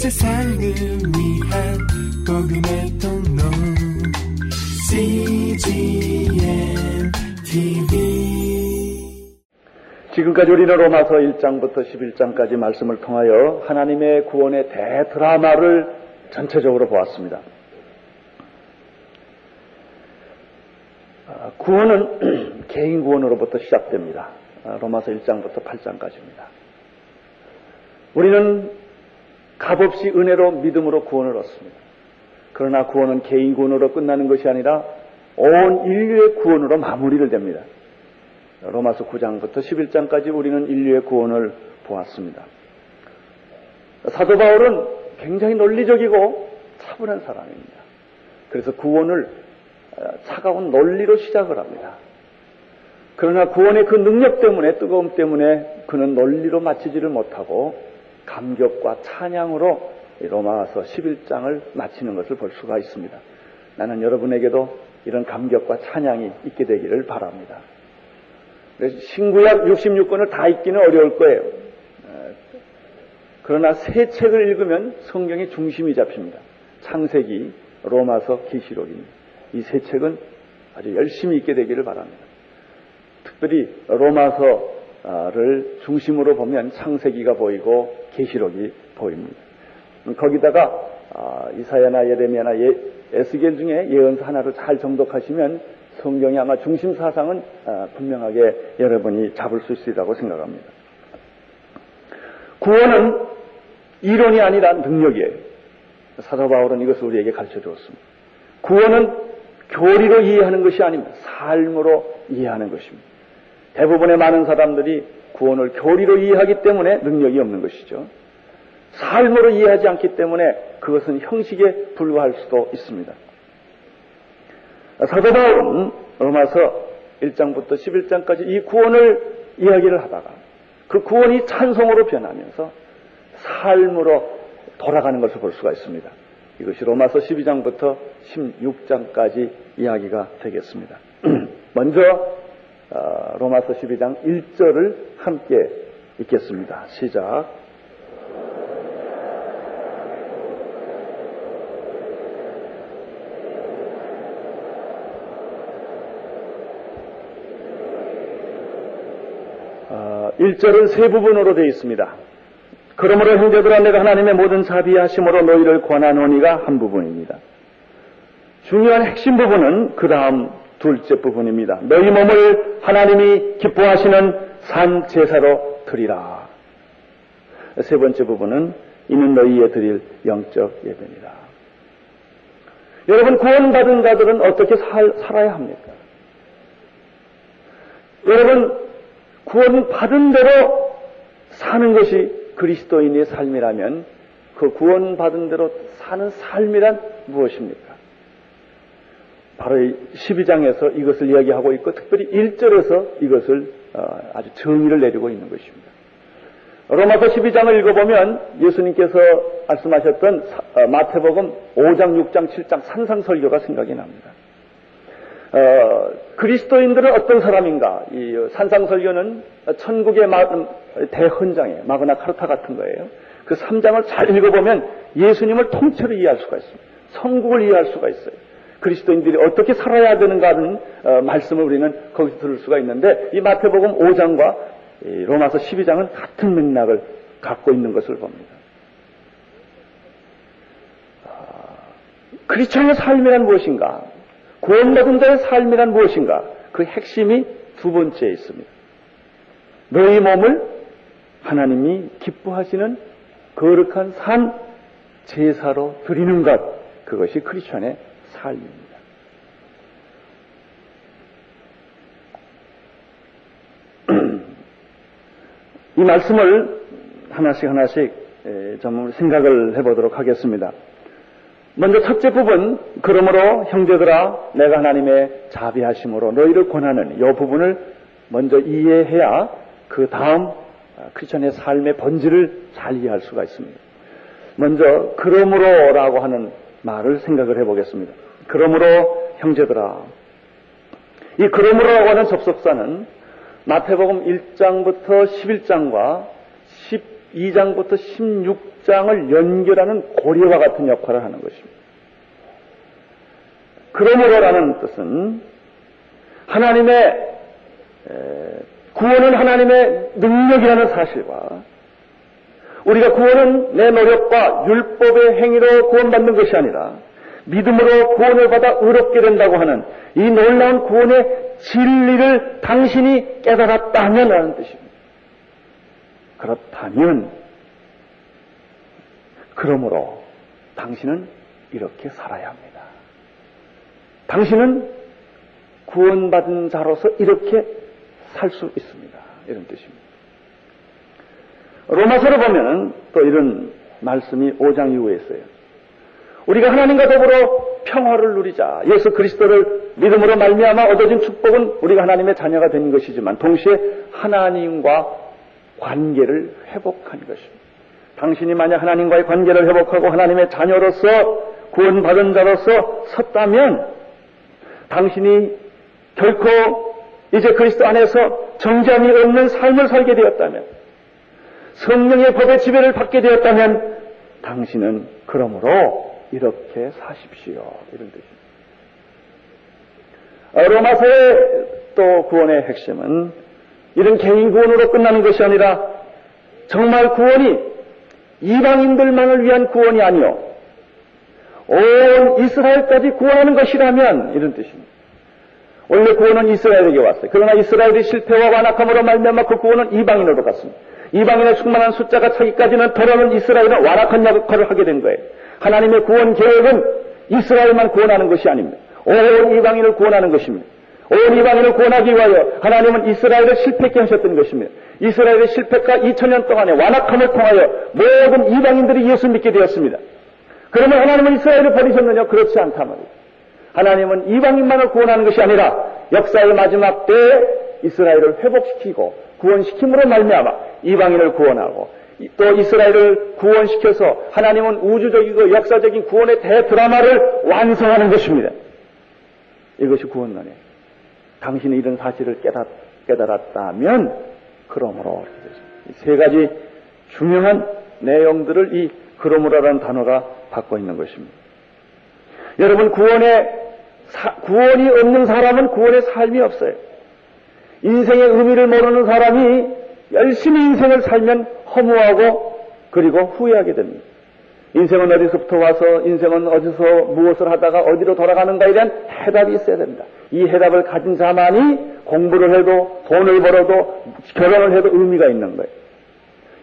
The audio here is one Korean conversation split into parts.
세상을 위한 복음의 통로 CGM TV 지금까지 우리는 로마서 1장부터 11장까지 말씀을 통하여 하나님의 구원의 대드라마를 전체적으로 보았습니다. 아, 구원은 개인 구원으로부터 시작됩니다. 아, 로마서 1장부터 8장까지입니다. 우리는 값없이 은혜로 믿음으로 구원을 얻습니다. 그러나 구원은 개인 구원으로 끝나는 것이 아니라 온 인류의 구원으로 마무리를 됩니다. 로마서 9장부터 11장까지 우리는 인류의 구원을 보았습니다. 사도 바울은 굉장히 논리적이고 차분한 사람입니다. 그래서 구원을 차가운 논리로 시작을 합니다. 그러나 구원의 그 능력 때문에 뜨거움 때문에 그는 논리로 마치지를 못하고 감격과 찬양으로 로마서 11장을 마치는 것을 볼 수가 있습니다. 나는 여러분에게도 이런 감격과 찬양이 있게 되기를 바랍니다. 신구약 66권을 다 읽기는 어려울 거예요. 그러나 새 책을 읽으면 성경의 중심이 잡힙니다. 창세기, 로마서, 계시록입니다. 이 세 책은 아주 열심히 읽게 되기를 바랍니다. 특별히 로마서 를 중심으로 보면 창세기가 보이고 계시록이 보입니다. 거기다가 이사야나 예레미야나 에스겔 중에 예언서 하나를 잘 정독하시면 성경이 아마 중심 사상은 분명하게 여러분이 잡을 수 있으리라고 생각합니다. 구원은 이론이 아니라 능력이에요. 사도 바울은 이것을 우리에게 가르쳐 주었습니다. 구원은 교리로 이해하는 것이 아닙니다. 삶으로 이해하는 것입니다. 대부분의 많은 사람들이 구원을 교리로 이해하기 때문에 능력이 없는 것이죠. 삶으로 이해하지 않기 때문에 그것은 형식에 불과할 수도 있습니다. 사도 바울은 로마서 1장부터 11장까지 이 구원을 이야기를 하다가 그 구원이 찬송으로 변하면서 삶으로 돌아가는 것을 볼 수가 있습니다. 이것이 로마서 12장부터 16장까지 이야기가 되겠습니다. 먼저 어, 로마서 12장 1절을 함께 읽겠습니다. 시작. 어, 1절은 세 부분으로 되어 있습니다. 그러므로 형제들아 내가 하나님의 모든 자비하심으로 너희를 권하노니가 한 부분입니다. 중요한 핵심 부분은 그 다음 둘째 부분입니다. 너희 몸을 하나님이 기뻐하시는 산 제사로 드리라. 세 번째 부분은 이는 너희에 드릴 영적 예배입니다. 여러분 구원받은 자들은 어떻게 살, 살아야 합니까? 여러분 구원 받은 대로 사는 것이 그리스도인의 삶이라면 그 구원받은 대로 사는 삶이란 무엇입니까? 바로 12장에서 이것을 이야기하고 있고 특별히 1절에서 이것을 어, 아주 정의를 내리고 있는 것입니다. 로마서 12장을 읽어보면 예수님께서 말씀하셨던 어, 마태복음 5장, 6장, 7장 산상설교가 생각이 납니다. 어, 그리스도인들은 어떤 사람인가? 이 산상설교는 천국의 대헌장이에요. 마그나 카르타 같은 거예요. 그 3장을 잘 읽어보면 예수님을 통째로 이해할 수가 있습니다. 성국을 이해할 수가 있어요. 그리스도인들이 어떻게 살아야 되는가는 어, 말씀을 우리는 거기서 들을 수가 있는데 이 마태복음 5장과 이 로마서 12장은 같은 맥락을 갖고 있는 것을 봅니다. 아, 크리스천의 삶이란 무엇인가? 구원받은 자의 삶이란 무엇인가? 그 핵심이 두 번째에 있습니다. 너희 몸을 하나님이 기뻐하시는 거룩한 산 제사로 드리는 것 그것이 크리스천의 삶입니다. 이 말씀을 하나씩 하나씩 좀 생각을 해보도록 하겠습니다. 먼저 첫째 부분, 그러므로 형제들아, 내가 하나님의 자비하심으로 너희를 권하는 이 부분을 먼저 이해해야 그 다음 크리스천의 삶의 본질을 잘 이해할 수가 있습니다. 먼저 그러므로라고 하는 말을 생각을 해보겠습니다. 그러므로 형제들아, 이 그러므로라고 하는 접속사는 마태복음 1장부터 11장과 2장부터 16장을 연결하는 고리와 같은 역할을 하는 것입니다. 그러므로라는 뜻은 하나님의 구원은 하나님의 능력이라는 사실과 우리가 구원은 내 노력과 율법의 행위로 구원받는 것이 아니라 믿음으로 구원을 받아 의롭게 된다고 하는 이 놀라운 구원의 진리를 당신이 깨달았다면 라는 뜻입니다. 그렇다면 그러므로 당신은 이렇게 살아야 합니다. 당신은 구원받은 자로서 이렇게 살 수 있습니다. 이런 뜻입니다. 로마서를 보면 또 이런 말씀이 5장 이후에 있어요. 우리가 하나님과 더불어 평화를 누리자. 예수 그리스도를 믿음으로 말미암아 얻어진 축복은 우리가 하나님의 자녀가 된 것이지만 동시에 하나님과 관계를 회복한 것입니다. 당신이 만약 하나님과의 관계를 회복하고 하나님의 자녀로서 구원받은 자로서 섰다면 당신이 결코 이제 그리스도 안에서 정잠이 없는 삶을 살게 되었다면 성령의 법의 지배를 받게 되었다면 당신은 그러므로 이렇게 사십시오. 이런 뜻입니다. 어, 로마서의 또 구원의 핵심은 이런 개인 구원으로 끝나는 것이 아니라 정말 구원이 이방인들만을 위한 구원이 아니요. 온 이스라엘까지 구원하는 것이라면 이런 뜻입니다. 원래 구원은 이스라엘에게 왔어요. 그러나 이스라엘의 실패와 완악함으로 말미암아 그 구원은 이방인으로 갔습니다. 이방인의 충만한 숫자가 차기까지는 더러는 이스라엘은 완악한 역할을 하게 된 거예요. 하나님의 구원 계획은 이스라엘만 구원하는 것이 아닙니다. 온 이방인을 구원하는 것입니다. 온 이방인을 구원하기 위하여 하나님은 이스라엘을 실패케 하셨던 것입니다. 이스라엘의 실패가 2000년 동안의 완악함을 통하여 모든 이방인들이 예수 믿게 되었습니다. 그러면 하나님은 이스라엘을 버리셨느냐? 그렇지 않다 말이에요. 하나님은 이방인만을 구원하는 것이 아니라 역사의 마지막 때에 이스라엘을 회복시키고 구원시킴으로 말미암아 이방인을 구원하고 또 이스라엘을 구원시켜서 하나님은 우주적이고 역사적인 구원의 대드라마를 완성하는 것입니다. 이것이 구원론이에요. 당신이 이런 사실을 깨닫, 깨달았다면 그러므로 세 가지 중요한 내용들을 이 그러므로라는 단어가 받고 있는 것입니다. 여러분 구원의 사, 구원이 없는 사람은 구원의 삶이 없어요. 인생의 의미를 모르는 사람이 열심히 인생을 살면 허무하고 그리고 후회하게 됩니다. 인생은 어디서부터 와서 인생은 어디서 무엇을 하다가 어디로 돌아가는가에 대한 해답이 있어야 됩니다. 이 해답을 가진 자만이 공부를 해도 돈을 벌어도 결혼을 해도 의미가 있는 거예요.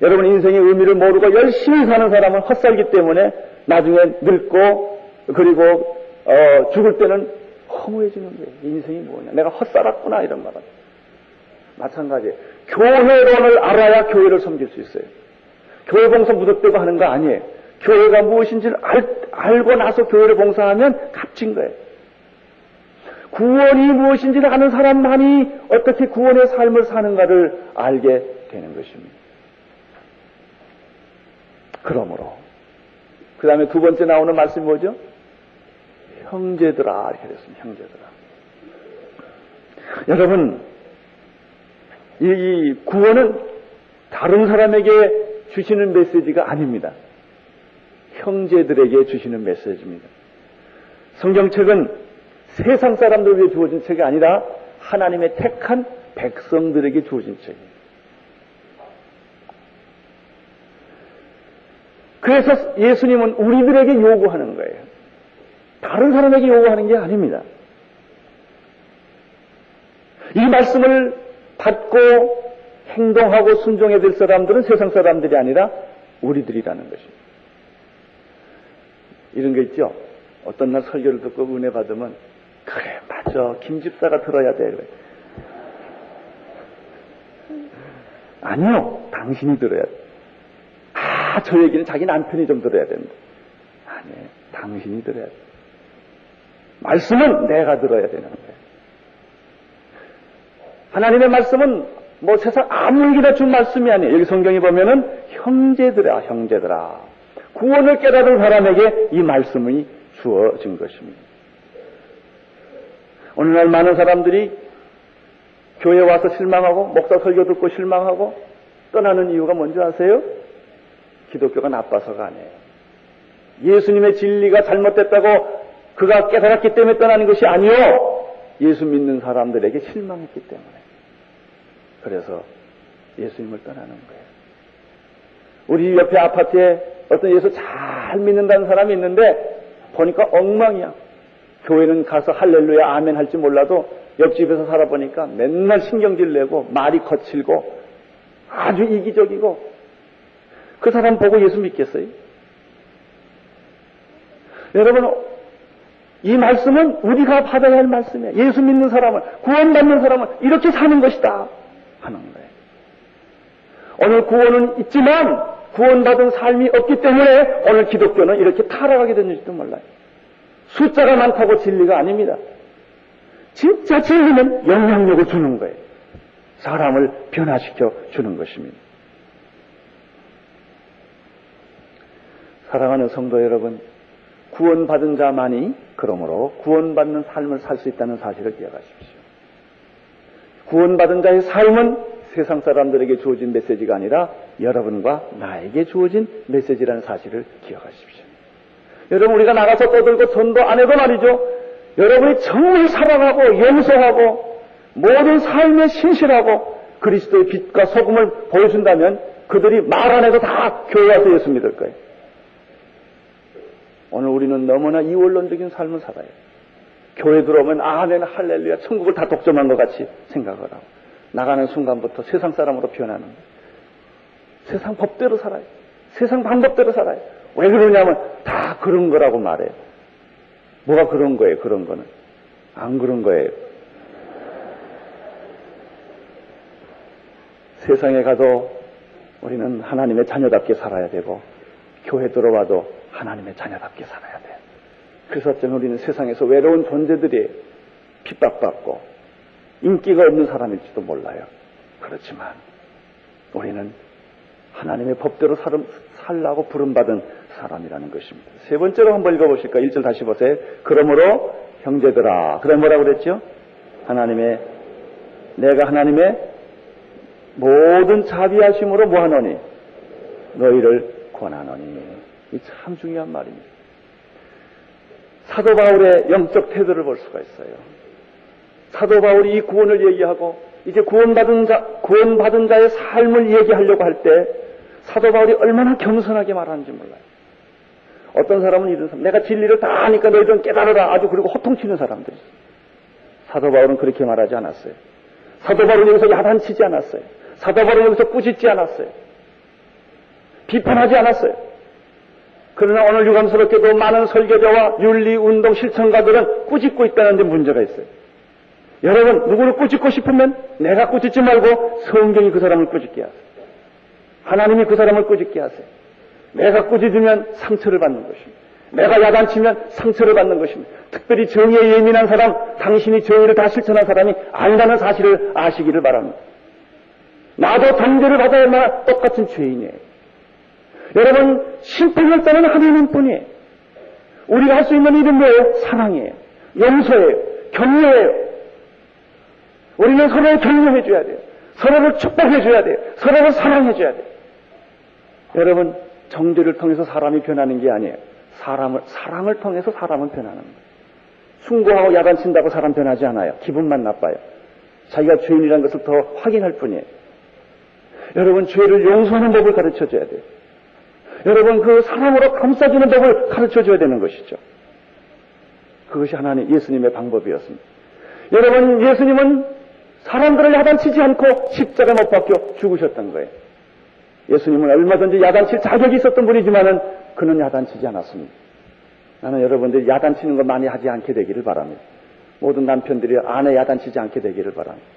여러분 인생의 의미를 모르고 열심히 사는 사람은 헛살기 때문에 나중에 늙고 그리고 어, 죽을 때는 허무해지는 거예요. 인생이 뭐냐? 내가 헛살았구나 이런 말은. 마찬가지. 교회론을 알아야 교회를 섬길 수 있어요. 교회 봉사 무덕대고 하는 거 아니에요. 교회가 무엇인지를 알, 알고 나서 교회를 봉사하면 값진 거예요. 구원이 무엇인지를 아는 사람만이 어떻게 구원의 삶을 사는가를 알게 되는 것입니다. 그러므로 그 다음에 두 번째 나오는 말씀이 뭐죠? 형제들아 이렇게 됐습니다. 형제들아. 여러분 이, 이 구원은 다른 사람에게 주시는 메시지가 아닙니다. 형제들에게 주시는 메시지입니다. 성경책은 세상 사람들 위해 주어진 책이 아니라 하나님의 택한 백성들에게 주어진 책이에요. 그래서 예수님은 우리들에게 요구하는 거예요. 다른 사람에게 요구하는 게 아닙니다. 이 말씀을 받고 행동하고 순종해야 될 사람들은 세상 사람들이 아니라 우리들이라는 것입니다. 이런 거 있죠? 어떤 날 설교를 듣고 은혜 받으면, 그래, 맞아. 김 집사가 들어야 돼. 그래. 아니요. 당신이 들어야 돼. 아, 저 얘기는 자기 남편이 좀 들어야 된다. 아니에요. 당신이 들어야 돼. 말씀은 내가 들어야 되는. 하나님의 말씀은 뭐 세상 아무에게나 준 말씀이 아니에요. 여기 성경에 보면은 형제들아, 형제들아. 구원을 깨달은 사람에게 이 말씀이 주어진 것입니다. 오늘날 많은 사람들이 교회 와서 실망하고 목사 설교 듣고 실망하고 떠나는 이유가 뭔지 아세요? 기독교가 나빠서가 아니에요. 예수님의 진리가 잘못됐다고 그가 깨달았기 때문에 떠나는 것이 아니요. 예수 믿는 사람들에게 실망했기 때문에. 그래서 예수님을 떠나는 거예요. 우리 옆에 아파트에 어떤 예수 잘 믿는다는 사람이 있는데 보니까 엉망이야. 교회는 가서 할렐루야 아멘 할지 몰라도 옆집에서 살아보니까 맨날 신경질 내고 말이 거칠고 아주 이기적이고 그 사람 보고 예수 믿겠어요? 여러분 이 말씀은 우리가 받아야 할 말씀이에요. 예수 믿는 사람은 구원받는 사람은 이렇게 사는 것이다 하는 거예요. 오늘 구원은 있지만 구원받은 삶이 없기 때문에 오늘 기독교는 이렇게 타락하게 됐는지도 몰라요. 숫자가 많다고 진리가 아닙니다. 진짜 진리는 영향력을 주는 거예요. 사람을 변화시켜 주는 것입니다. 사랑하는 성도 여러분, 구원받은 자만이 그러므로 구원받는 삶을 살 수 있다는 사실을 기억하십시오. 구원받은 자의 삶은 세상 사람들에게 주어진 메시지가 아니라 여러분과 나에게 주어진 메시지라는 사실을 기억하십시오. 여러분 우리가 나가서 떠들고 전도 안 해도 말이죠. 여러분이 정말 사랑하고 용서하고 모든 삶에 신실하고 그리스도의 빛과 소금을 보여준다면 그들이 말 안 해도 다 교회 와서 예수 믿을 거예요. 오늘 우리는 너무나 이원론적인 삶을 살아요. 교회 들어오면 아멘 할렐루야 천국을 다 독점한 것 같이 생각을 하고 나가는 순간부터 세상 사람으로 변하는. 세상 법대로 살아요. 세상 방법대로 살아요. 왜 그러냐면 다 그런 거라고 말해요. 뭐가 그런 거예요? 그런 거는 안 그런 거예요. 세상에 가도 우리는 하나님의 자녀답게 살아야 되고 교회 들어와도 하나님의 자녀답게 살아야 돼. 그래서 어쩌 우리는 세상에서 외로운 존재들이 핍박받고 인기가 없는 사람일지도 몰라요. 그렇지만 우리는 하나님의 법대로 살, 살라고 부름받은 사람이라는 것입니다. 세 번째로 한번 읽어보실까? 1절 다시 보세요. 그러므로 형제들아. 그 다음 뭐라고 그랬죠? 하나님의, 내가 하나님의 모든 자비하심으로 뭐하노니? 너희를 권하노니. 이 참 중요한 말입니다. 사도 바울의 영적 태도를 볼 수가 있어요. 사도 바울이 이 구원을 얘기하고 이제 구원받은 자, 구원받은 자의 삶을 얘기하려고 할 때 사도 바울이 얼마나 겸손하게 말하는지 몰라요. 어떤 사람은 이런 사람, 내가 진리를 다 아니까 너희들은 깨달아라. 아주 그리고 호통치는 사람들이. 사도 바울은 그렇게 말하지 않았어요. 사도 바울은 여기서 야단치지 않았어요. 사도 바울은 여기서 꾸짖지 않았어요. 비판하지 않았어요. 그러나 오늘 유감스럽게도 많은 설교자와 윤리운동 실천가들은 꾸짖고 있다는 데 문제가 있어요. 여러분, 누구를 꾸짖고 싶으면 내가 꾸짖지 말고 성경이 그 사람을 꾸짖게 하세요. 하나님이 그 사람을 꾸짖게 하세요. 내가 꾸짖으면 상처를 받는 것입니다. 내가 야단치면 상처를 받는 것입니다. 특별히 정의에 예민한 사람, 당신이 정의를 다 실천한 사람이 아니라는 사실을 아시기를 바랍니다. 나도 단죄를 받아야 할 만한 똑같은 죄인이에요. 여러분, 심판을 떠는 하나님 뿐이에요. 우리가 할 수 있는 일은 뭐예요? 사랑이에요. 용서예요. 격려예요. 우리는 서로를 격려해줘야 돼요. 서로를 축복해줘야 돼요. 서로를 사랑해줘야 돼요. 여러분, 정죄를 통해서 사람이 변하는 게 아니에요. 사람을, 사랑을 통해서 사람은 변하는 거예요. 숭고하고 야단친다고 사람 변하지 않아요. 기분만 나빠요. 자기가 죄인이라는 것을 더 확인할 뿐이에요. 여러분, 죄를 용서하는 법을 가르쳐 줘야 돼요. 여러분 그 사랑으로 감싸주는 법을 가르쳐 줘야 되는 것이죠. 그것이 하나님 예수님의 방법이었습니다. 여러분 예수님은 사람들을 야단치지 않고 십자가 못 박혀 죽으셨던 거예요. 예수님은 얼마든지 야단칠 자격이 있었던 분이지만은 그는 야단치지 않았습니다. 나는 여러분들이 야단치는 거 많이 하지 않게 되기를 바랍니다. 모든 남편들이 아내 야단치지 않게 되기를 바랍니다.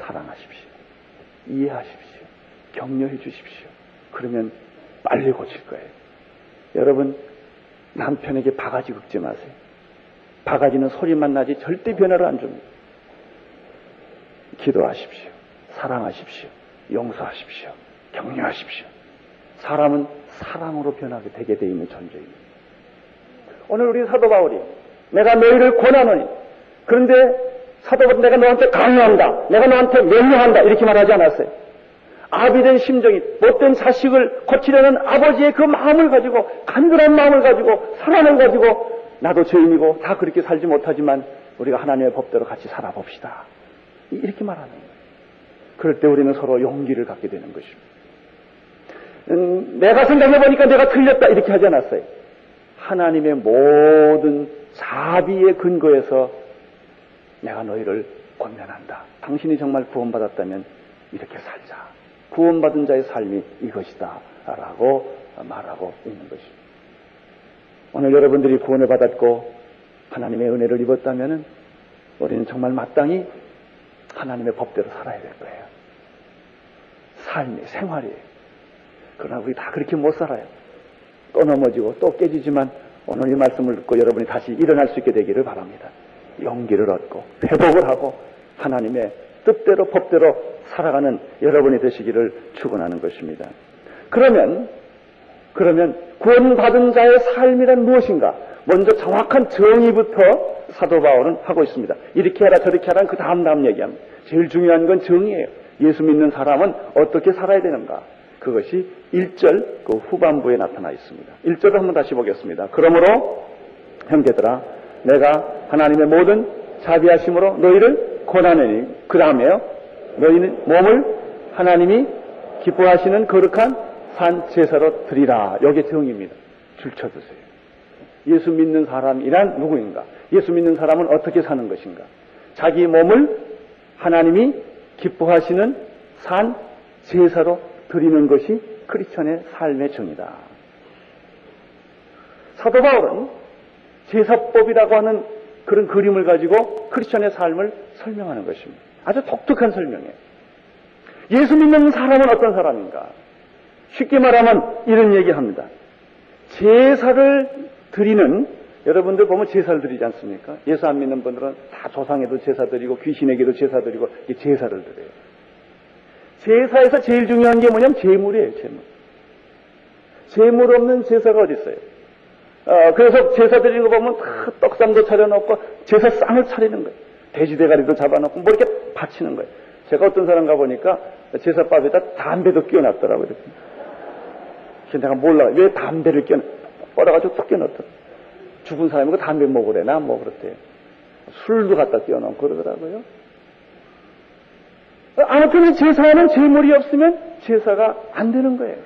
사랑하십시오. 이해하십시오. 격려해 주십시오. 그러면 빨리 고칠 거예요. 여러분, 남편에게 바가지 긁지 마세요. 바가지는 소리만 나지 절대 변화를 안 줍니다. 기도하십시오. 사랑하십시오. 용서하십시오. 격려하십시오. 사람은 사랑으로 변하게 되게 되어 있는 존재입니다. 오늘 우리 사도 바울이 내가 너희를 권하노니 그런데 사도 바울 내가 너한테 강요한다. 내가 너한테 명령한다. 이렇게 말하지 않았어요. 아비 된 심정이 못된 자식을 고치려는 아버지의 그 마음을 가지고 간절한 마음을 가지고 사랑을 가지고 나도 죄인이고 다 그렇게 살지 못하지만 우리가 하나님의 법대로 같이 살아봅시다. 이렇게 말하는 거예요. 그럴 때 우리는 서로 용기를 갖게 되는 것입니다. 음, 내가 생각해보니까 내가 틀렸다 이렇게 하지 않았어요. 하나님의 모든 자비의 근거에서 내가 너희를 권면한다. 당신이 정말 구원받았다면 이렇게 살자. 구원받은 자의 삶이 이것이다. 라고 말하고 있는 것입니다. 오늘 여러분들이 구원을 받았고 하나님의 은혜를 입었다면 우리는 정말 마땅히 하나님의 법대로 살아야 될 거예요. 삶이, 생활이. 그러나 우리 다 그렇게 못 살아요. 또 넘어지고 또 깨지지만 오늘 이 말씀을 듣고 여러분이 다시 일어날 수 있게 되기를 바랍니다. 용기를 얻고 회복을 하고 하나님의 뜻대로 법대로 살아가는 여러분이 되시기를 축원하는 것입니다. 그러면 그러면 구원받은 자의 삶이란 무엇인가? 먼저 정확한 정의부터 사도 바울은 하고 있습니다. 이렇게 해라 저렇게 하라 그 다음 다음 얘기합니다. 제일 중요한 건 정의예요. 예수 믿는 사람은 어떻게 살아야 되는가? 그것이 1절 그 후반부에 나타나 있습니다. 1절을 한번 다시 보겠습니다. 그러므로 형제들아 내가 하나님의 모든 자비하심으로 너희를 고난하니 그 다음에요 너희는 몸을 하나님이 기뻐하시는 거룩한 산 제사로 드리라. 여기 정입니다. 줄쳐주세요. 예수 믿는 사람이란 누구인가? 예수 믿는 사람은 어떻게 사는 것인가? 자기 몸을 하나님이 기뻐하시는 산 제사로 드리는 것이 크리스천의 삶의 정이다. 사도 바울은 제사법이라고 하는 그런 그림을 가지고 크리스천의 삶을 설명하는 것입니다. 아주 독특한 설명이에요. 예수 믿는 사람은 어떤 사람인가? 쉽게 말하면 이런 얘기 합니다. 제사를 드리는 여러분들 보면 제사를 드리지 않습니까? 예수 안 믿는 분들은 다 조상에도 제사 드리고 귀신에게도 제사 드리고 제사를 드려요. 제사에서 제일 중요한 게 뭐냐면 제물이에요, 제물. 제물 없는 제사가 어디 있어요? 어, 그래서 제사 드리는 거 보면 다 떡상도 차려놓고 제사상을 차리는 거예요. 돼지 대가리도 잡아놓고 뭐 이렇게 바치는 거예요. 제가 어떤 사람 가보니까 제사밥에다 담배도 끼워놨더라고요. 이렇게. 그래서 내가 몰라. 왜 담배를 끼워, 뻗어가지고 툭 끼워놨더라. 죽은 사람이 그 담배 먹으래나 뭐 그렇대요. 술도 갖다 끼워놓고 그러더라고요. 아무튼 제사는 제물이 없으면 제사가 안 되는 거예요.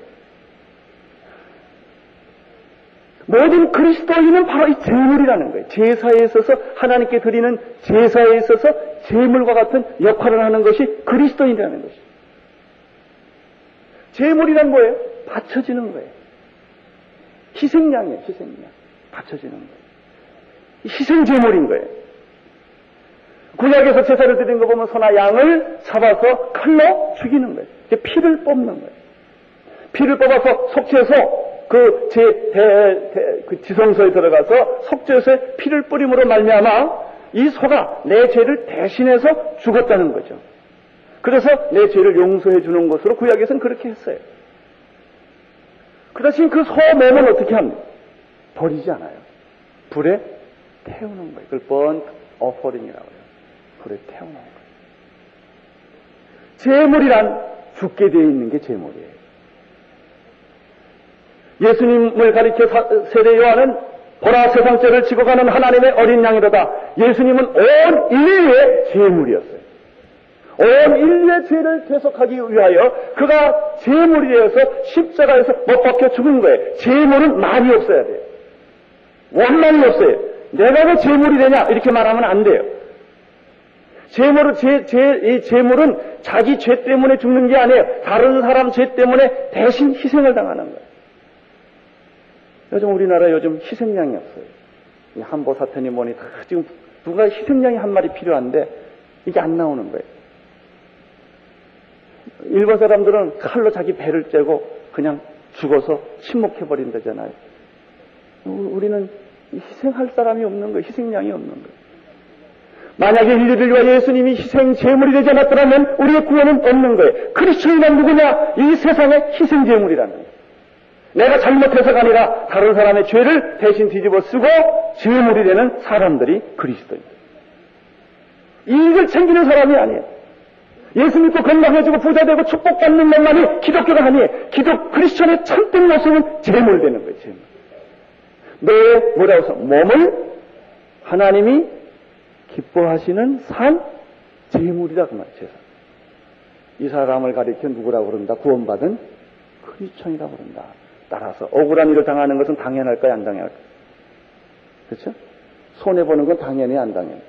모든 그리스도인은 바로 이 제물이라는 거예요. 제사에 있어서 하나님께 드리는 제사에 있어서 제물과 같은 역할을 하는 것이 그리스도인이라는 것이죠. 제물이란 뭐예요? 바쳐지는 거예요. 희생양이에요, 희생양. 바쳐지는 거예요. 희생제물인 거예요. 구약에서 제사를 드리는 거 보면 소나 양을 잡아서 칼로 죽이는 거예요. 피를 뽑는 거예요. 피를 뽑아서 속죄소 그 대, 그 지성소에 들어가서 속죄소에 피를 뿌림으로 말미암아 이 소가 내 죄를 대신해서 죽었다는 거죠. 그래서 내 죄를 용서해 주는 것으로 구약에서는 그렇게 했어요. 그 대신 그 소 몸은 어떻게 합니까? 버리지 않아요. 불에 태우는 거예요. 그걸 번 어퍼링이라고 해요. 불에 태우는 거예요. 재물이란 죽게 되어 있는 게 재물이에요. 예수님을 가리켜 세례 요한은 보라 세상죄를 지고 가는 하나님의 어린 양이로다. 예수님은 온 인류의 재물이었어요. 온 인류의 죄를 계속하기 위하여 그가 재물이 되어서 십자가에서 못 박혀 죽은 거예요. 재물은 말이 없어야 돼요. 원망이 없어요. 내가 왜 재물이 되냐? 이렇게 말하면 안 돼요. 재물은, 제, 제, 이 재물은 자기 죄 때문에 죽는 게 아니에요. 다른 사람 죄 때문에 대신 희생을 당하는 거예요. 요즘 우리나라 요즘 희생양이 없어요. 이 한보 사태니 뭐니 다 지금 누가 희생양이 한 마리 필요한데 이게 안 나오는 거예요. 일본 사람들은 칼로 자기 배를 째고 그냥 죽어서 침묵해버린다잖아요. 우리는 희생할 사람이 없는 거예요. 희생양이 없는 거예요. 만약에 인류를 위하여 예수님이 희생 제물이 되지 않았더라면 우리의 구원은 없는 거예요. 크리스천이란 누구냐? 이 세상의 희생 제물이라는 거예요. 내가 잘못해서가 아니라 다른 사람의 죄를 대신 뒤집어 쓰고 제물이 되는 사람들이 그리스도입니다. 이익을 챙기는 사람이 아니에요. 예수 믿고 건강해지고 부자되고 축복받는 것만이 기독교가 아니에요. 기독 크리스천의 참된 모습은 재물되는 거예요. 재물. 너의 뭐라고 해서 몸을 하나님이 기뻐하시는 산 재물이다 그 말이에요. 재산. 이 사람을 가리켜 누구라고 그런다? 구원받은 크리스천이라고 그런다. 따라서 억울한 일을 당하는 것은 당연할까요? 안 당연할까요? 그렇죠? 손해보는 건 당연히 안 당연.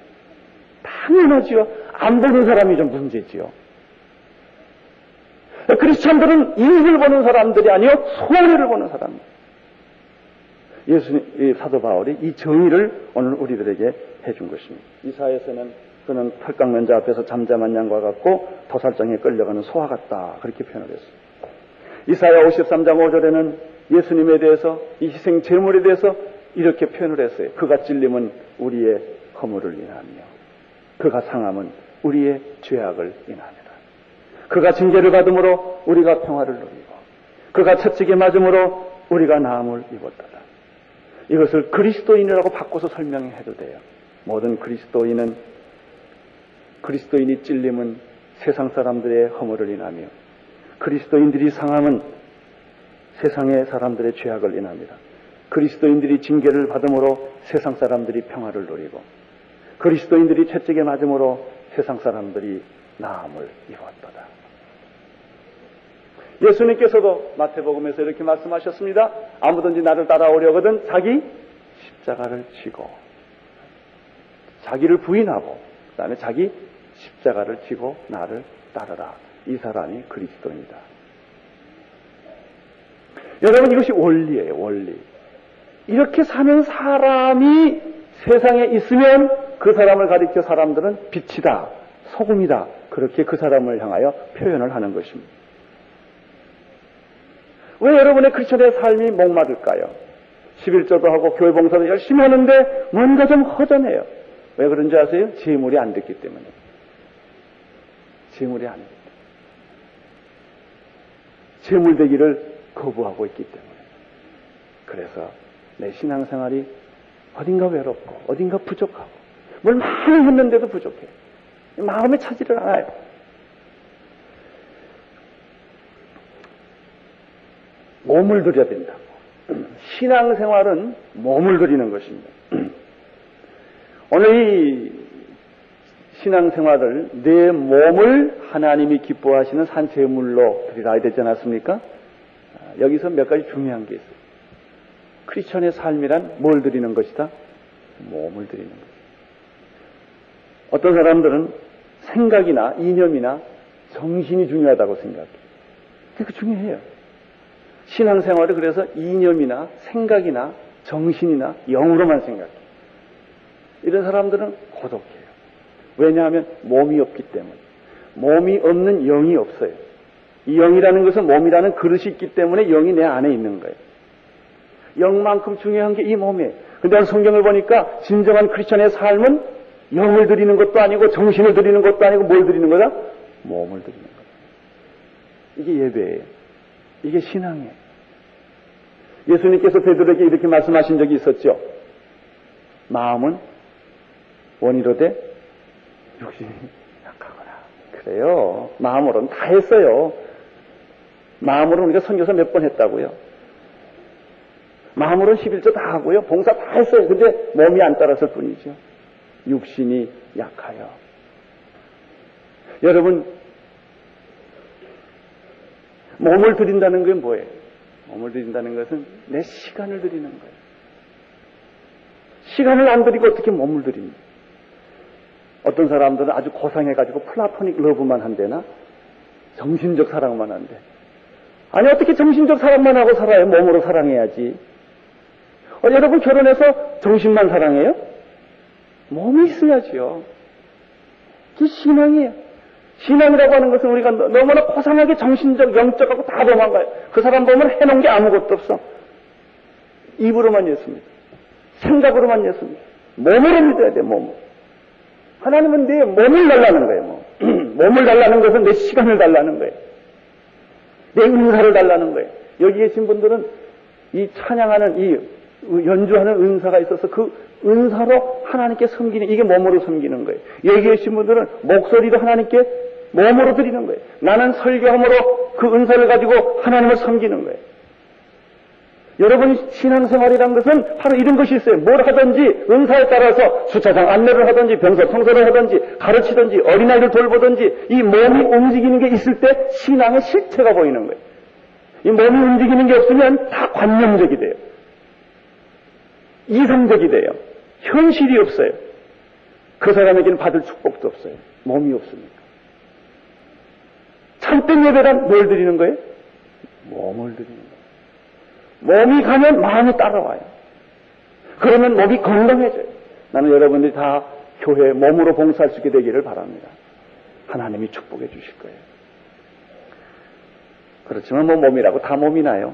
당연하지요. 안 보는 사람이 좀 문제지요. 크리스천들은 이익을 보는 사람들이 아니요 손해를 보는 사람. 예수님, 사도 바울이 이 정의를 오늘 우리들에게 해준 것입니다. 이사에서는 그는 털 깎는 자 앞에서 잠잠한 양과 같고 도살장에 끌려가는 소와 같다. 그렇게 표현을 했습니다. 이사야 53장 5절에는 예수님에 대해서 이 희생 제물에 대해서 이렇게 표현을 했어요. 그가 찔림은 우리의 허물을 인하며 그가 상함은 우리의 죄악을 인하니라. 그가 징계를 받음으로 우리가 평화를 누리고 그가 채찍에 맞음으로 우리가 나음을 입었다. 이것을 그리스도인이라고 바꿔서 설명해도 돼요. 모든 그리스도인은 그리스도인이 찔림은 세상 사람들의 허물을 인하며 그리스도인들이 상함은 세상의 사람들의 죄악을 인합니다. 그리스도인들이 징계를 받음으로 세상 사람들이 평화를 누리고 그리스도인들이 채찍에 맞음으로 세상 사람들이 나음을 입었도다. 예수님께서도 마태복음에서 이렇게 말씀하셨습니다. 아무든지 나를 따라오려거든 자기 십자가를 지고 자기를 부인하고 그다음에 자기 십자가를 지고 나를 따르라. 이 사람이 그리스도입니다. 여러분 이것이 원리예요. 원리. 이렇게 사는 사람이 세상에 있으면 그 사람을 가리켜 사람들은 빛이다, 소금이다. 그렇게 그 사람을 향하여 표현을 하는 것입니다. 왜 여러분의 크리스천의 삶이 목마를까요? 11조도 하고 교회 봉사도 열심히 하는데 뭔가 좀 허전해요. 왜 그런지 아세요? 재물이 안 됐기 때문에. 재물이 안 됐기 때문에. 재물 되기를 거부하고 있기 때문에. 그래서 내 신앙생활이 어딘가 외롭고 어딘가 부족하고 뭘 많이 했는데도 부족해. 마음에 차지를 않아요. 몸을 들여야 된다고. 신앙생활은 몸을 들이는 것입니다. 오늘 이 신앙생활을 내 몸을 하나님이 기뻐하시는 산 제물로 드리라 되지 않았습니까? 여기서 몇 가지 중요한 게 있어요. 크리스천의 삶이란 뭘 드리는 것이다? 몸을 드리는 것. 어떤 사람들은 생각이나 이념이나 정신이 중요하다고 생각해요. 그게 중요해요. 신앙생활을 그래서 이념이나 생각이나 정신이나 영으로만 생각해요. 이런 사람들은 고독해요. 왜냐하면 몸이 없기 때문에. 몸이 없는 영이 없어요. 이 영이라는 것은 몸이라는 그릇이 있기 때문에 영이 내 안에 있는 거예요. 영만큼 중요한 게 이 몸이에요. 근데 성경을 보니까 진정한 크리스천의 삶은 영을 드리는 것도 아니고 정신을 드리는 것도 아니고 뭘 드리는 거다? 몸을 드리는 거다. 이게 예배예요. 이게 신앙이에요. 예수님께서 베드로에게 이렇게 말씀하신 적이 있었죠. 마음은 원이로되 육신이 약하거나. 그래요. 마음으로는 다 했어요. 마음으로 우리가 선교사 몇 번 했다고요. 마음으로는 11조 다 하고요. 봉사 다 했어요. 근데 몸이 안 따랐을 뿐이죠. 육신이 약하여. 여러분, 몸을 드린다는 게 뭐예요? 몸을 드린다는 것은 내 시간을 드리는 거예요. 시간을 안 드리고 어떻게 몸을 드립니까? 어떤 사람들은 아주 고상해가지고 플라토닉 러브만 한대나 정신적 사랑만 한대. 아니 어떻게 정신적 사랑만 하고 살아요? 몸으로 사랑해야지. 어, 여러분 결혼해서 정신만 사랑해요? 몸이 있어야지요. 그게 신앙이에요. 신앙이라고 하는 것은 우리가 너무나 고상하게 정신적, 영적하고 다 도망가요. 그 사람 보면 해놓은 게 아무것도 없어. 입으로만 예습니다. 생각으로만 예습니다. 몸으로 믿어야 돼, 몸으로. 하나님은 내 몸을 달라는 거예요, 뭐. 몸을 달라는 것은 내 시간을 달라는 거예요. 내 은사를 달라는 거예요. 여기 계신 분들은 이 찬양하는 이 연주하는 은사가 있어서 그 은사로 하나님께 섬기는 이게 몸으로 섬기는 거예요. 여기 계신 분들은 목소리로 하나님께 몸으로 드리는 거예요. 나는 설교함으로 그 은사를 가지고 하나님을 섬기는 거예요. 여러분 신앙생활이란 것은 바로 이런 것이 있어요. 뭘 하든지 은사에 따라서 주차장 안내를 하든지 병사 청소를 하든지 가르치든지 어린아이를 돌보든지 이 몸이 움직이는 게 있을 때 신앙의 실체가 보이는 거예요. 이 몸이 움직이는 게 없으면 다 관념적이 돼요. 이성적이 돼요. 현실이 없어요. 그 사람에게는 받을 축복도 없어요. 몸이 없으니까. 참된 예배란 뭘 드리는 거예요? 몸을 드리는 거예요. 몸이 가면 마음이 따라와요. 그러면 몸이 건강해져요. 나는 여러분들이 다 교회 몸으로 봉사할 수 있게 되기를 바랍니다. 하나님이 축복해 주실 거예요. 그렇지만 뭐 몸이라고 다 몸이 나요.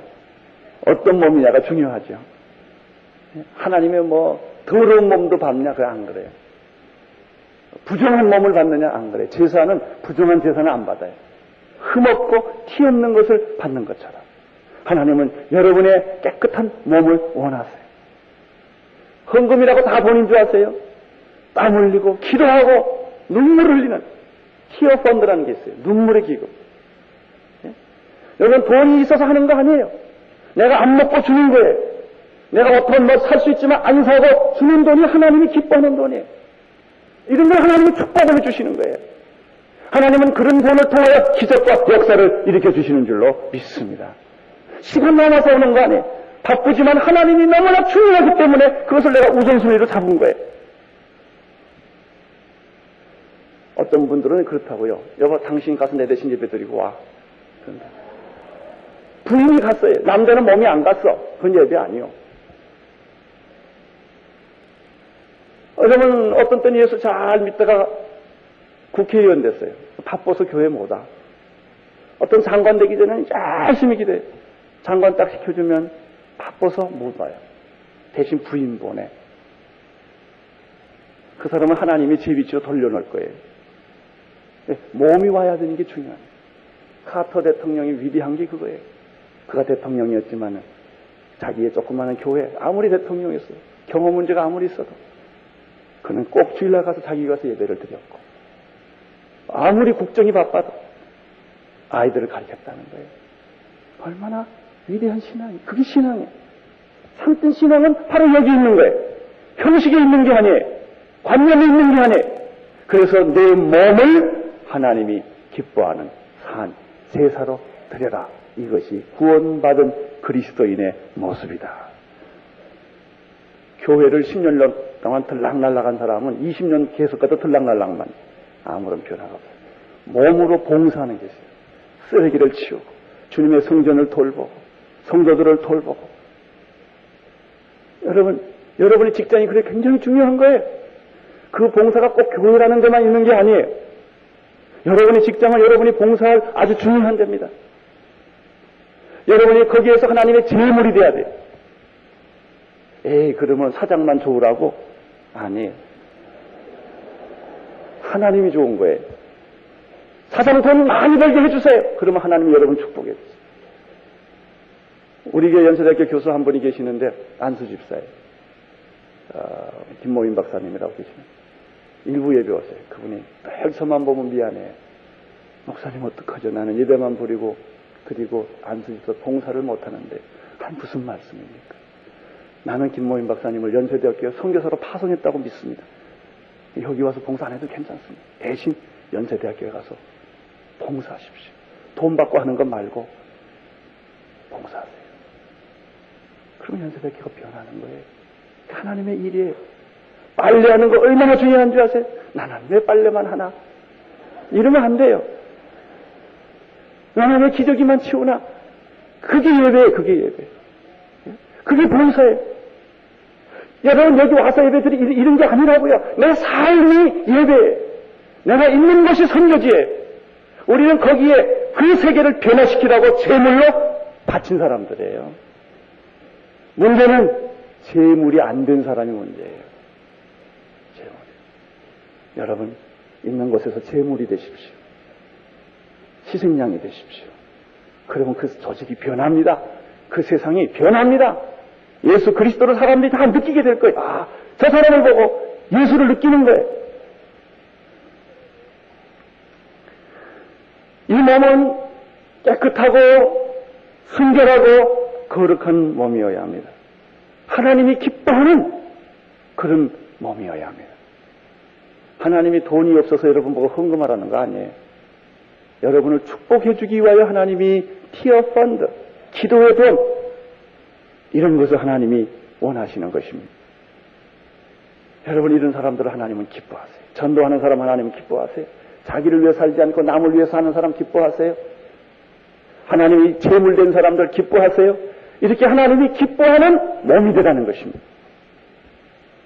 어떤 몸이냐가 중요하죠. 하나님의 뭐 더러운 몸도 받냐? 그래 안 그래요. 부정한 몸을 받느냐? 안 그래요. 제사는 부정한 제사는 안 받아요. 흠없고 티 없는 것을 받는 것처럼. 하나님은 여러분의 깨끗한 몸을 원하세요. 헌금이라고 다 본인 줄 아세요? 땀 흘리고 기도하고 눈물 흘리는 티어 펀드라는 게 있어요. 눈물의 기금. 예? 여러분 돈이 있어서 하는 거 아니에요. 내가 안 먹고 주는 거예요. 내가 어떤 뭐 살 수 있지만 안 사고 주는 돈이 하나님이 기뻐하는 돈이에요. 이런 걸 하나님이 축복을 주시는 거예요. 하나님은 그런 돈을 통하여 기적과 역사를 일으켜 주시는 줄로 믿습니다. 시간 남아서 오는 거 아니에요. 바쁘지만 하나님이 너무나 중요하기 때문에 그것을 내가 우선순위로 잡은 거예요. 어떤 분들은 그렇다고요. 여보, 당신 가서 내 대신 예배 드리고 와. 그런다. 부인이 갔어요. 남자는 몸이 안 갔어. 그건 예배 아니요. 여러분, 어떤 때는 예수 잘 믿다가 국회의원 됐어요. 바빠서 교회 못 와. 어떤 장관 되기 전에는 열심히 기도해. 장관 딱 시켜주면 바빠서 못 와요. 대신 부인 보내. 그 사람은 하나님이 제 위치로 돌려놓을 거예요. 네, 몸이 와야 되는 게 중요해요. 카터 대통령이 위대한 게 그거예요. 그가 대통령이었지만 자기의 조그마한 교회 아무리 대통령이었어요. 경험 문제가 아무리 있어도 그는 꼭 주일날 가서 자기 가 서 예배를 드렸고 아무리 국정이 바빠도 아이들을 가르쳤다는 거예요. 얼마나 위대한 신앙이 그게 신앙이에요. 참된 신앙은 바로 여기 있는 거예요. 형식에 있는 게 아니에요. 관념에 있는 게 아니에요. 그래서 내 몸을 하나님이 기뻐하는 산, 제사로 드려라. 이것이 구원받은 그리스도인의 모습이다. 교회를 10년 동안 들락날락한 사람은 20년 계속 가도 들락날락만 아무런 변화가 없어요. 몸으로 봉사하는 게 있어요. 쓰레기를 치우고 주님의 성전을 돌보고 성도들을 돌보고 여러분 여러분의 직장이 그래 굉장히 중요한 거예요. 그 봉사가 꼭 교회라는 데만 있는 게 아니에요. 여러분의 직장은 여러분이 봉사할 아주 중요한 데입니다. 여러분이 거기에서 하나님의 제물이 돼야 돼요. 에이, 그러면 사장만 좋으라고? 아니에요. 하나님이 좋은 거예요. 사장 돈 많이 벌게 해주세요. 그러면 하나님이 여러분 축복해 주세요. 우리 교회 연세대학교 교수 한 분이 계시는데 안수 집사예요. 어, 김모인 박사님이라고 계시는 일부 예배 왔어요. 그분이 늘 저만 보면 미안해. 목사님 어떡하죠? 나는 예배만 부리고 그리고 안수 집사 봉사를 못하는데 한 무슨 말씀입니까? 나는 김모인 박사님을 연세대학교 선교사로 파송했다고 믿습니다. 여기 와서 봉사 안 해도 괜찮습니다. 대신 연세대학교에 가서 봉사하십시오. 돈 받고 하는 것 말고 봉사하세요. 그러면 연세대학교가 변하는 거예요. 하나님의 일이에요. 빨래하는 거 얼마나 중요한 줄 아세요? 나는 왜 빨래만 하나? 이러면 안 돼요. 나는 왜 기저귀만 치우나? 그게 예배예요, 그게 예배. 그게 봉사예요. 여러분 여기 와서 예배들이 이런 게 아니라고요. 내 삶이 예배예요. 내가 있는 것이 선교지예요. 우리는 거기에 그 세계를 변화시키라고 제물로 바친 사람들이에요. 문제는 제물이 안 된 사람이 문제예요. 제물. 여러분 있는 곳에서 제물이 되십시오. 희생양이 되십시오. 그러면 그 조직이 변합니다. 그 세상이 변합니다. 예수 그리스도를 사람들이 다 느끼게 될 거예요. 아, 저 사람을 보고 예수를 느끼는 거예요. 몸은 깨끗하고 순결하고 거룩한 몸이어야 합니다. 하나님이 기뻐하는 그런 몸이어야 합니다. 하나님이 돈이 없어서 여러분 보고 헌금하라는 거 아니에요. 여러분을 축복해 주기 위하여 하나님이 티어 펀드, 기도의 돈, 이런 것을 하나님이 원하시는 것입니다. 여러분 이런 사람들을 하나님은 기뻐하세요. 전도하는 사람 하나님은 기뻐하세요. 자기를 위해 살지 않고 남을 위해 사는 사람 기뻐하세요. 하나님이 재물된 사람들 기뻐하세요. 이렇게 하나님이 기뻐하는 몸이 되라는 것입니다.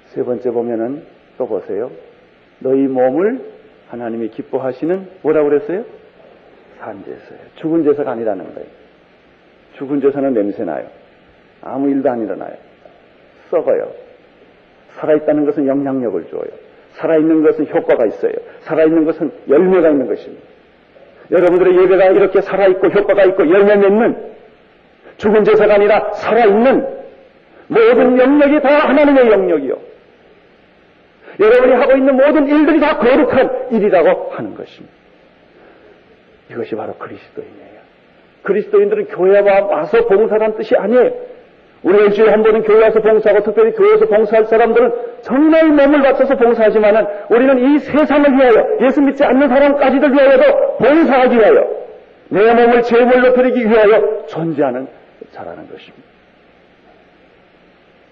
세 번째 보면은 또 보세요. 너희 몸을 하나님이 기뻐하시는 뭐라고 그랬어요? 산제사예요. 죽은 제사가 아니라는 거예요. 죽은 제사는 냄새나요. 아무 일도 안 일어나요. 썩어요. 살아있다는 것은 영향력을 줘요. 살아있는 것은 효과가 있어요. 살아있는 것은 열매가 있는 것입니다. 여러분들의 예배가 이렇게 살아있고 효과가 있고 열매 맺는 죽은 제사가 아니라 살아있는 모든 영역이 다 하나님의 영역이요. 여러분이 하고 있는 모든 일들이 다 거룩한 일이라고 하는 것입니다. 이것이 바로 그리스도인이에요. 그리스도인들은 교회에 와서 봉사하는 뜻이 아니에요. 우리 일주일에 한 번은 교회 와서 봉사하고 특별히 교회에서 봉사할 사람들은 정말 몸을 바쳐서 봉사하지만은 우리는 이 세상을 위하여 예수 믿지 않는 사람까지들 위하여도 봉사하기 위하여 내 몸을 제물로 드리기 위하여 존재하는 자라는 것입니다.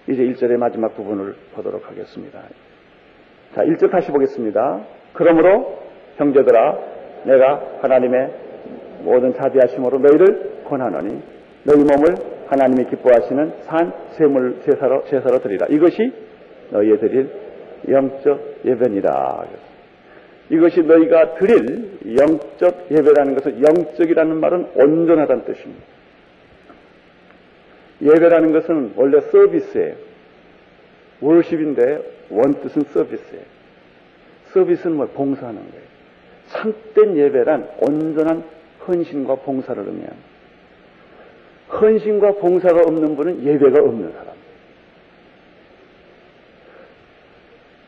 이제 1절의 마지막 부분을 보도록 하겠습니다. 자, 1절 다시 보겠습니다. 그러므로 형제들아 내가 하나님의 모든 자비하심으로 너희를 권하노니 너희 몸을 하나님이 기뻐하시는 산 세물 제사로 제사로 드리라. 이것이 너희의 드릴 영적 예배니라. 이것이 너희가 드릴 영적 예배라는 것은 영적이라는 말은 온전하다는 뜻입니다. 예배라는 것은 원래 서비스예요. 월십인데 원뜻은 서비스예요. 서비스는 뭐 봉사하는 거예요. 참된 예배란 온전한 헌신과 봉사를 의미합니다. 헌신과 봉사가 없는 분은 예배가 없는 사람.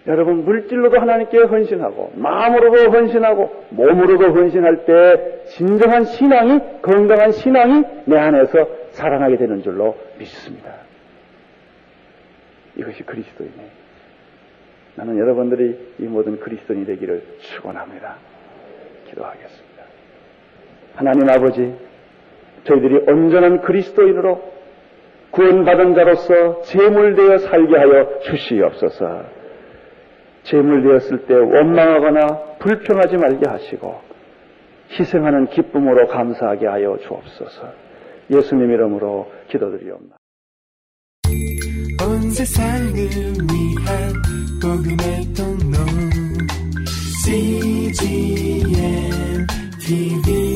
여러분 물질로도 하나님께 헌신하고 마음으로도 헌신하고 몸으로도 헌신할 때 진정한 신앙이 건강한 신앙이 내 안에서 사랑하게 되는 줄로 믿습니다. 이것이 그리스도이네. 나는 여러분들이 이 모든 그리스도인이 되기를 축원합니다. 기도하겠습니다. 하나님 아버지, 저희들이 온전한 그리스도인으로 구원받은 자로서 제물되어 살게 하여 주시옵소서. 제물되었을 때 원망하거나 불평하지 말게 하시고 희생하는 기쁨으로 감사하게 하여 주옵소서. 예수님 이름으로 기도드리옵나다. 온 세상을 위한 복음의 통로 CGM TV